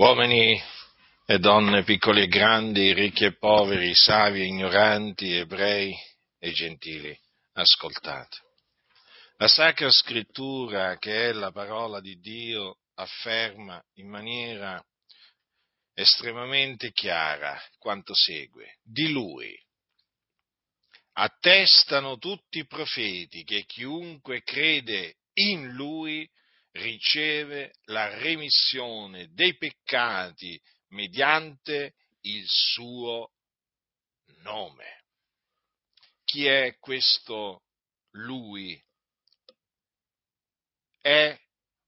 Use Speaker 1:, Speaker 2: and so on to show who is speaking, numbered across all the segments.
Speaker 1: uomini e donne, piccoli e grandi, ricchi e poveri, savi e ignoranti, ebrei e gentili, ascoltate. La Sacra Scrittura, che è la parola di Dio, afferma in maniera estremamente chiara quanto segue. Di Lui attestano tutti i profeti che chiunque crede in Lui riceve la remissione dei peccati mediante il suo nome. Chi è questo lui? È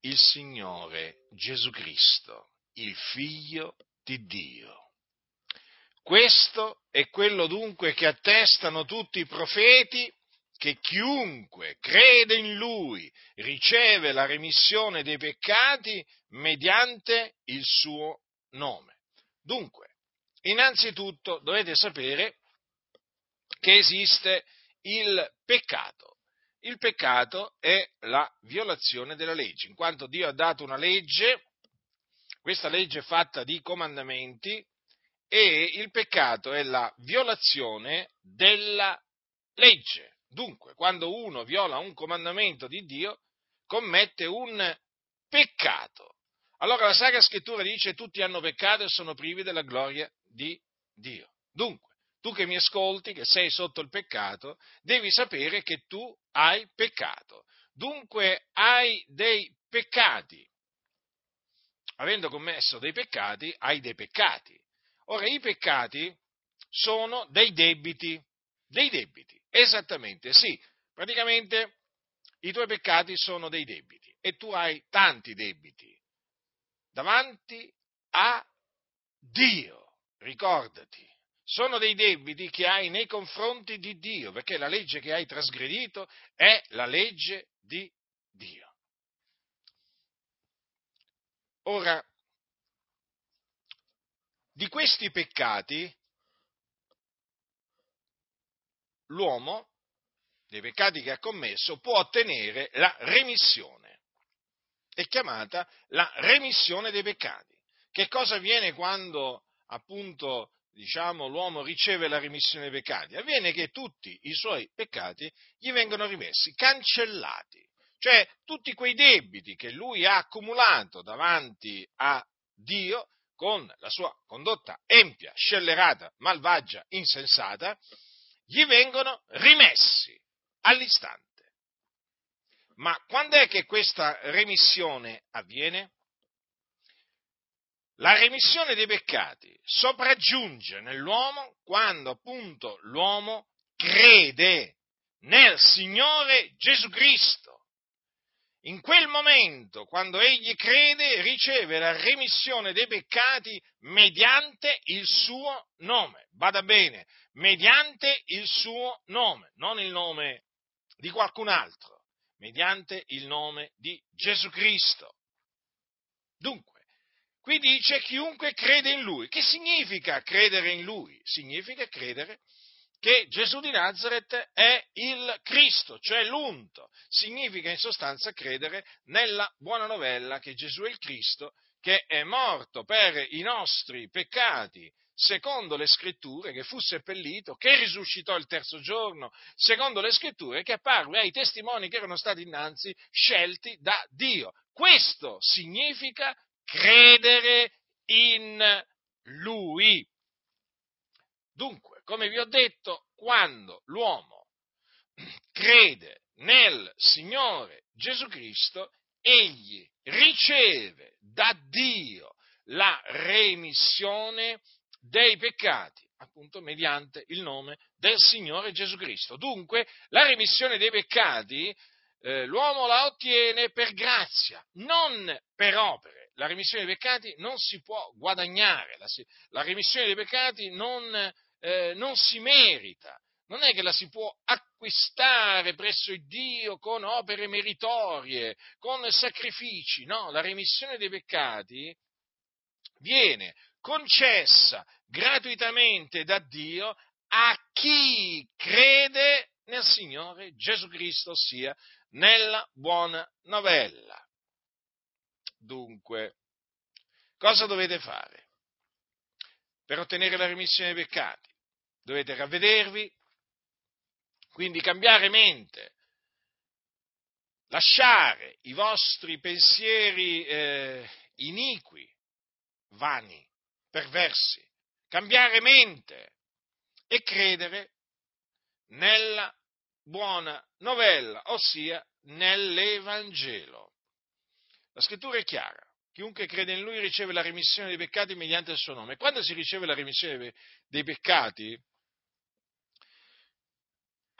Speaker 1: il Signore Gesù Cristo, il Figlio di Dio. Questo è quello dunque che attestano tutti i profeti che chiunque crede in lui riceve la remissione dei peccati mediante il suo nome. Dunque, innanzitutto dovete sapere che esiste il peccato. Il peccato è la violazione della legge, in quanto Dio ha dato una legge, questa legge è fatta di comandamenti, e il peccato è la violazione della legge. Dunque, quando uno viola un comandamento di Dio, commette un peccato. Allora la Sacra Scrittura dice tutti hanno peccato e sono privi della gloria di Dio. Dunque, tu che mi ascolti, che sei sotto il peccato, devi sapere che tu hai peccato. Dunque hai dei peccati. Avendo commesso dei peccati, hai dei peccati. Ora, i peccati sono dei debiti, dei debiti. Esattamente, sì. Praticamente i tuoi peccati sono dei debiti e tu hai tanti debiti davanti a Dio. Ricordati, sono dei debiti che hai nei confronti di Dio, perché la legge che hai trasgredito è la legge di Dio. Ora, di questi peccati l'uomo, dei peccati che ha commesso, può ottenere la remissione. È chiamata la remissione dei peccati. Che cosa avviene quando appunto diciamo, l'uomo riceve la remissione dei peccati? Avviene che tutti i suoi peccati gli vengono rimessi, cancellati. Cioè tutti quei debiti che lui ha accumulato davanti a Dio con la sua condotta empia, scellerata, malvagia, insensata, gli vengono rimessi all'istante. Ma quando è che questa remissione avviene? La remissione dei peccati sopraggiunge nell'uomo quando appunto l'uomo crede nel Signore Gesù Cristo. In quel momento, quando egli crede, riceve la remissione dei peccati mediante il suo nome. Bada bene, mediante il suo nome, non il nome di qualcun altro, mediante il nome di Gesù Cristo. Dunque, qui dice chiunque crede in lui. Che significa credere in lui? Significa credere che Gesù di Nazareth è il Cristo, cioè l'unto. Significa in sostanza credere nella buona novella che Gesù è il Cristo, che è morto per i nostri peccati, secondo le scritture, che fu seppellito, che risuscitò il terzo giorno, secondo le scritture, che apparve ai testimoni che erano stati innanzi scelti da Dio. Questo significa credere in Lui. Dunque, come vi ho detto, quando l'uomo crede nel Signore Gesù Cristo, egli riceve da Dio la remissione dei peccati, appunto mediante il nome del Signore Gesù Cristo. Dunque, la remissione dei peccati eh, l'uomo la ottiene per grazia, non per opere la remissione dei peccati non si può guadagnare, la, la remissione dei peccati non, eh, non si merita, non è che la si può acquistare presso il Dio con opere meritorie, con sacrifici, no, la remissione dei peccati viene concessa gratuitamente da Dio a chi crede nel Signore Gesù Cristo, ossia nella buona novella. Dunque, cosa dovete fare? Per ottenere la remissione dei peccati dovete ravvedervi, quindi cambiare mente, lasciare i vostri pensieri eh, iniqui, vani, perversi, cambiare mente e credere nella buona novella, ossia nell'Evangelo. La scrittura è chiara. Chiunque crede in lui riceve la remissione dei peccati mediante il suo nome. Quando si riceve la remissione dei peccati,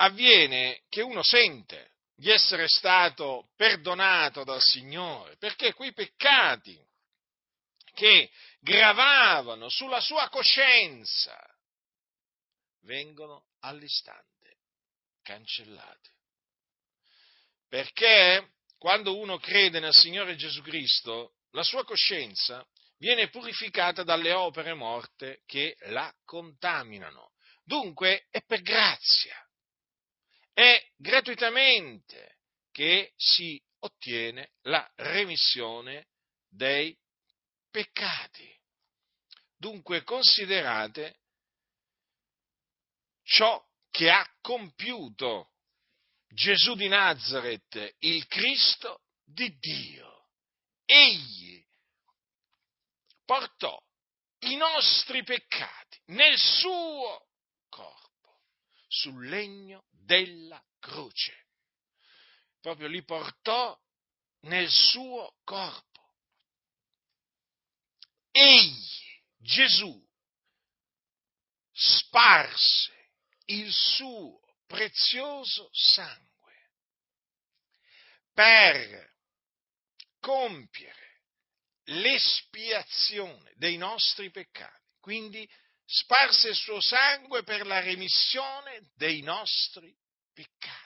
Speaker 1: avviene che uno sente di essere stato perdonato dal Signore, perché quei peccati che gravavano sulla sua coscienza vengono all'istante cancellati. Perché quando uno crede nel Signore Gesù Cristo, la sua coscienza viene purificata dalle opere morte che la contaminano. Dunque è per grazia, è gratuitamente che si ottiene la remissione dei peccati. Dunque considerate ciò che ha compiuto Gesù di Nazareth, il Cristo di Dio. Egli portò i nostri peccati nel suo corpo, sul legno della croce. Proprio li portò nel suo corpo. Egli, Gesù, sparse il suo prezioso sangue per compiere l'espiazione dei nostri peccati. Quindi sparse il suo sangue per la remissione dei nostri peccati.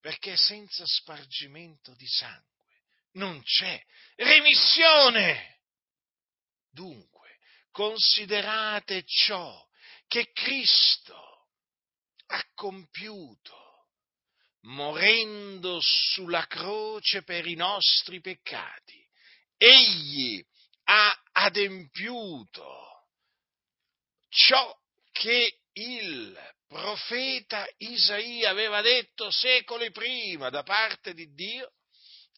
Speaker 1: Perché senza spargimento di sangue non c'è remissione. Dunque, considerate ciò che Cristo ha compiuto morendo sulla croce per i nostri peccati. Egli ha adempiuto ciò che il profeta Isaia aveva detto secoli prima da parte di Dio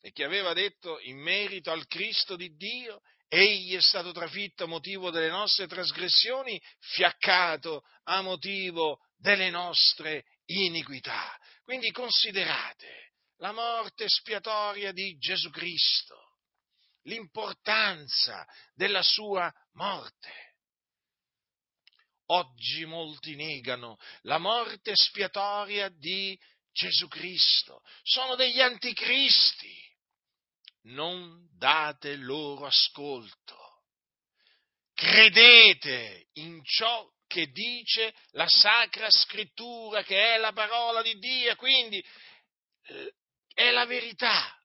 Speaker 1: e che aveva detto in merito al Cristo di Dio, egli è stato trafitto a motivo delle nostre trasgressioni, fiaccato a motivo delle nostre iniquità. Quindi considerate la morte spiatoria di Gesù Cristo, l'importanza della sua morte. Oggi molti negano la morte spiatoria di Gesù Cristo, sono degli anticristi non date loro ascolto. Credete in ciò che dice la Sacra Scrittura, che è la parola di Dio, quindi eh, è la verità,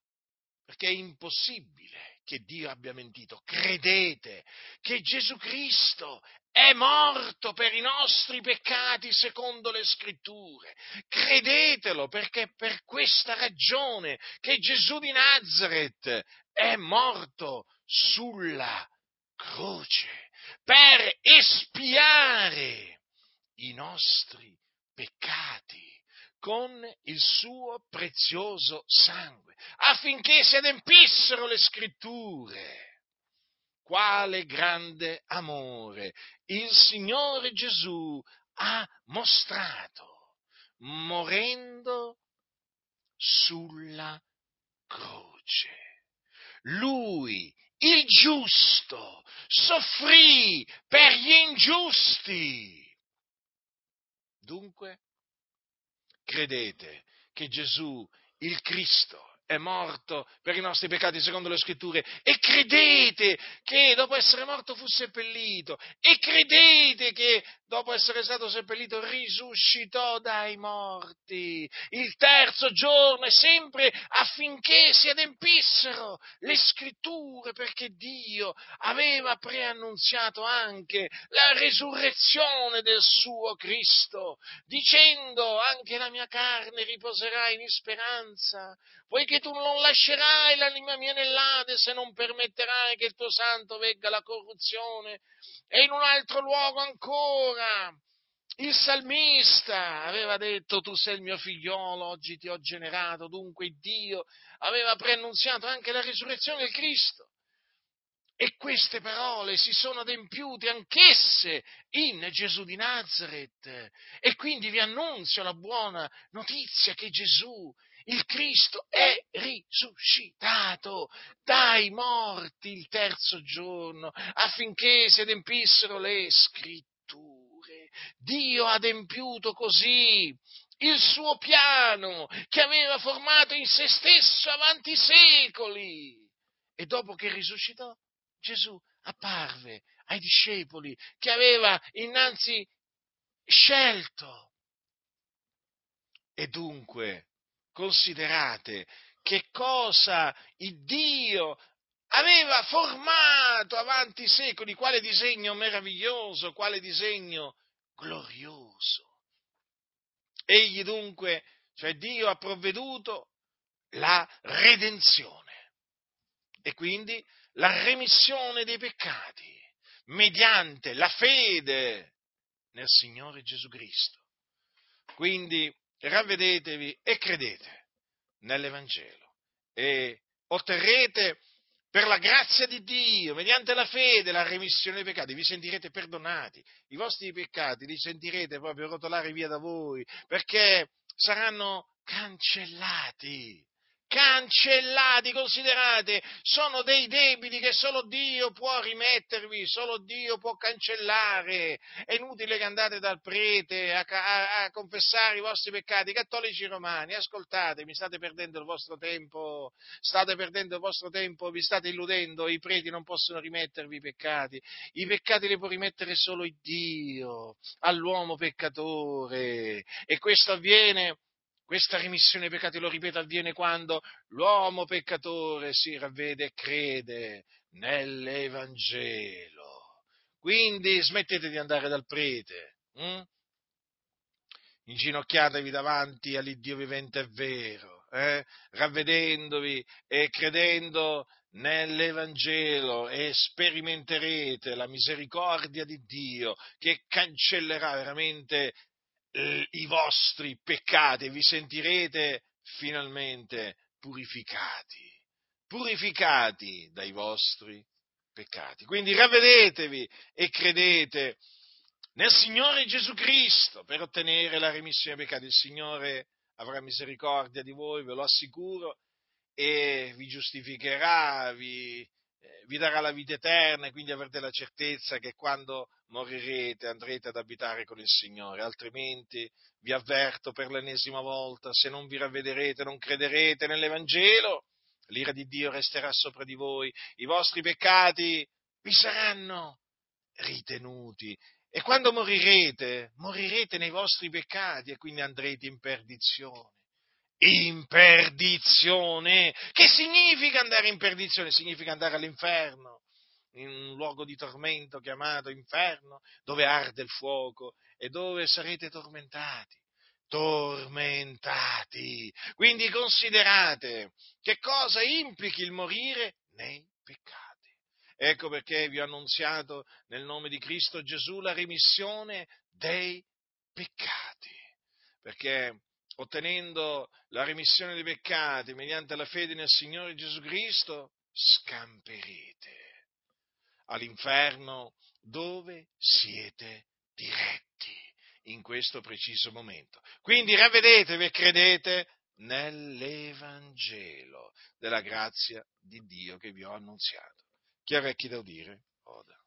Speaker 1: perché è impossibile che Dio abbia mentito. Credete che Gesù Cristo è morto per i nostri peccati secondo le scritture. Credetelo perché è per questa ragione che Gesù di Nazareth è morto sulla croce, per espiare i nostri peccati con il suo prezioso sangue, affinché si adempissero le scritture quale grande amore il Signore Gesù ha mostrato morendo sulla croce. Lui, il giusto, soffrì per gli ingiusti. Dunque, credete che Gesù, il Cristo, è morto per i nostri peccati secondo le scritture. E credete che dopo essere morto fu seppellito. E credete che dopo essere stato seppellito risuscitò dai morti. Il terzo giorno e sempre affinché si adempissero le scritture perché Dio aveva preannunziato anche la resurrezione del suo Cristo dicendo anche la mia carne riposerà in speranza poiché tu non lascerai l'anima mia nell'Ade se non permetterai che il tuo santo vegga la corruzione. E in un altro luogo ancora, il salmista aveva detto tu sei il mio figliolo, oggi ti ho generato, dunque Dio aveva preannunziato anche la risurrezione del Cristo. E queste parole si sono adempiute anch'esse in Gesù di Nazareth. E quindi vi annunzio la buona notizia che Gesù, il Cristo, è risuscitato dai morti il terzo giorno affinché si adempissero le scritture. Dio ha adempiuto così il suo piano che aveva formato in se stesso avanti secoli. E dopo che risuscitò, Gesù apparve ai discepoli che aveva innanzi scelto. E dunque considerate che cosa il Dio aveva formato avanti secoli, quale disegno meraviglioso, quale disegno glorioso. Egli dunque, cioè Dio ha provveduto la redenzione. E quindi la remissione dei peccati mediante la fede nel Signore Gesù Cristo. Quindi ravvedetevi e credete nell'Evangelo. E otterrete per la grazia di Dio, mediante la fede, la remissione dei peccati, vi sentirete perdonati, i vostri peccati li sentirete proprio rotolare via da voi, perché saranno cancellati cancellati, considerate, sono dei debiti che solo Dio può rimettervi, solo Dio può cancellare. È inutile che andate dal prete a, a, a confessare i vostri peccati. Cattolici romani, ascoltatemi, state perdendo il vostro tempo, state perdendo il vostro tempo, vi state illudendo, i preti non possono rimettervi i peccati. I peccati li può rimettere solo Dio all'uomo peccatore e questo avviene questa remissione dei peccati, lo ripeto, avviene quando l'uomo peccatore si ravvede e crede nell'Evangelo. Quindi smettete di andare dal prete, hm? inginocchiatevi davanti all'Iddio vivente e vero, eh? ravvedendovi e credendo nell'Evangelo e sperimenterete la misericordia di Dio che cancellerà veramente eh, i vostri peccati e vi sentirete finalmente purificati, purificati dai vostri peccati. Quindi ravvedetevi e credete nel Signore Gesù Cristo per ottenere la remissione dei peccati. Il Signore avrà misericordia di voi, ve lo assicuro, e vi giustificherà, vi vi darà la vita eterna e quindi avrete la certezza che quando morirete andrete ad abitare con il Signore, altrimenti vi avverto per l'ennesima volta, se non vi ravvederete, non crederete nell'Evangelo, l'ira di Dio resterà sopra di voi, i vostri peccati vi saranno ritenuti. E quando morirete, morirete nei vostri peccati e quindi andrete in perdizione in perdizione. Che significa andare in perdizione? Significa andare all'inferno, in un luogo di tormento chiamato inferno, dove arde il fuoco e dove sarete tormentati. Tormentati. Quindi considerate che cosa implichi il morire nei peccati. Ecco perché vi ho annunziato nel nome di Cristo Gesù la remissione dei peccati. Perché ottenendo la remissione dei peccati mediante la fede nel Signore Gesù Cristo, scamperete all'inferno dove siete diretti in questo preciso momento. Quindi ravvedetevi e credete nell'Evangelo della grazia di Dio che vi ho annunziato. Chi ha vecchi da udire? Oda.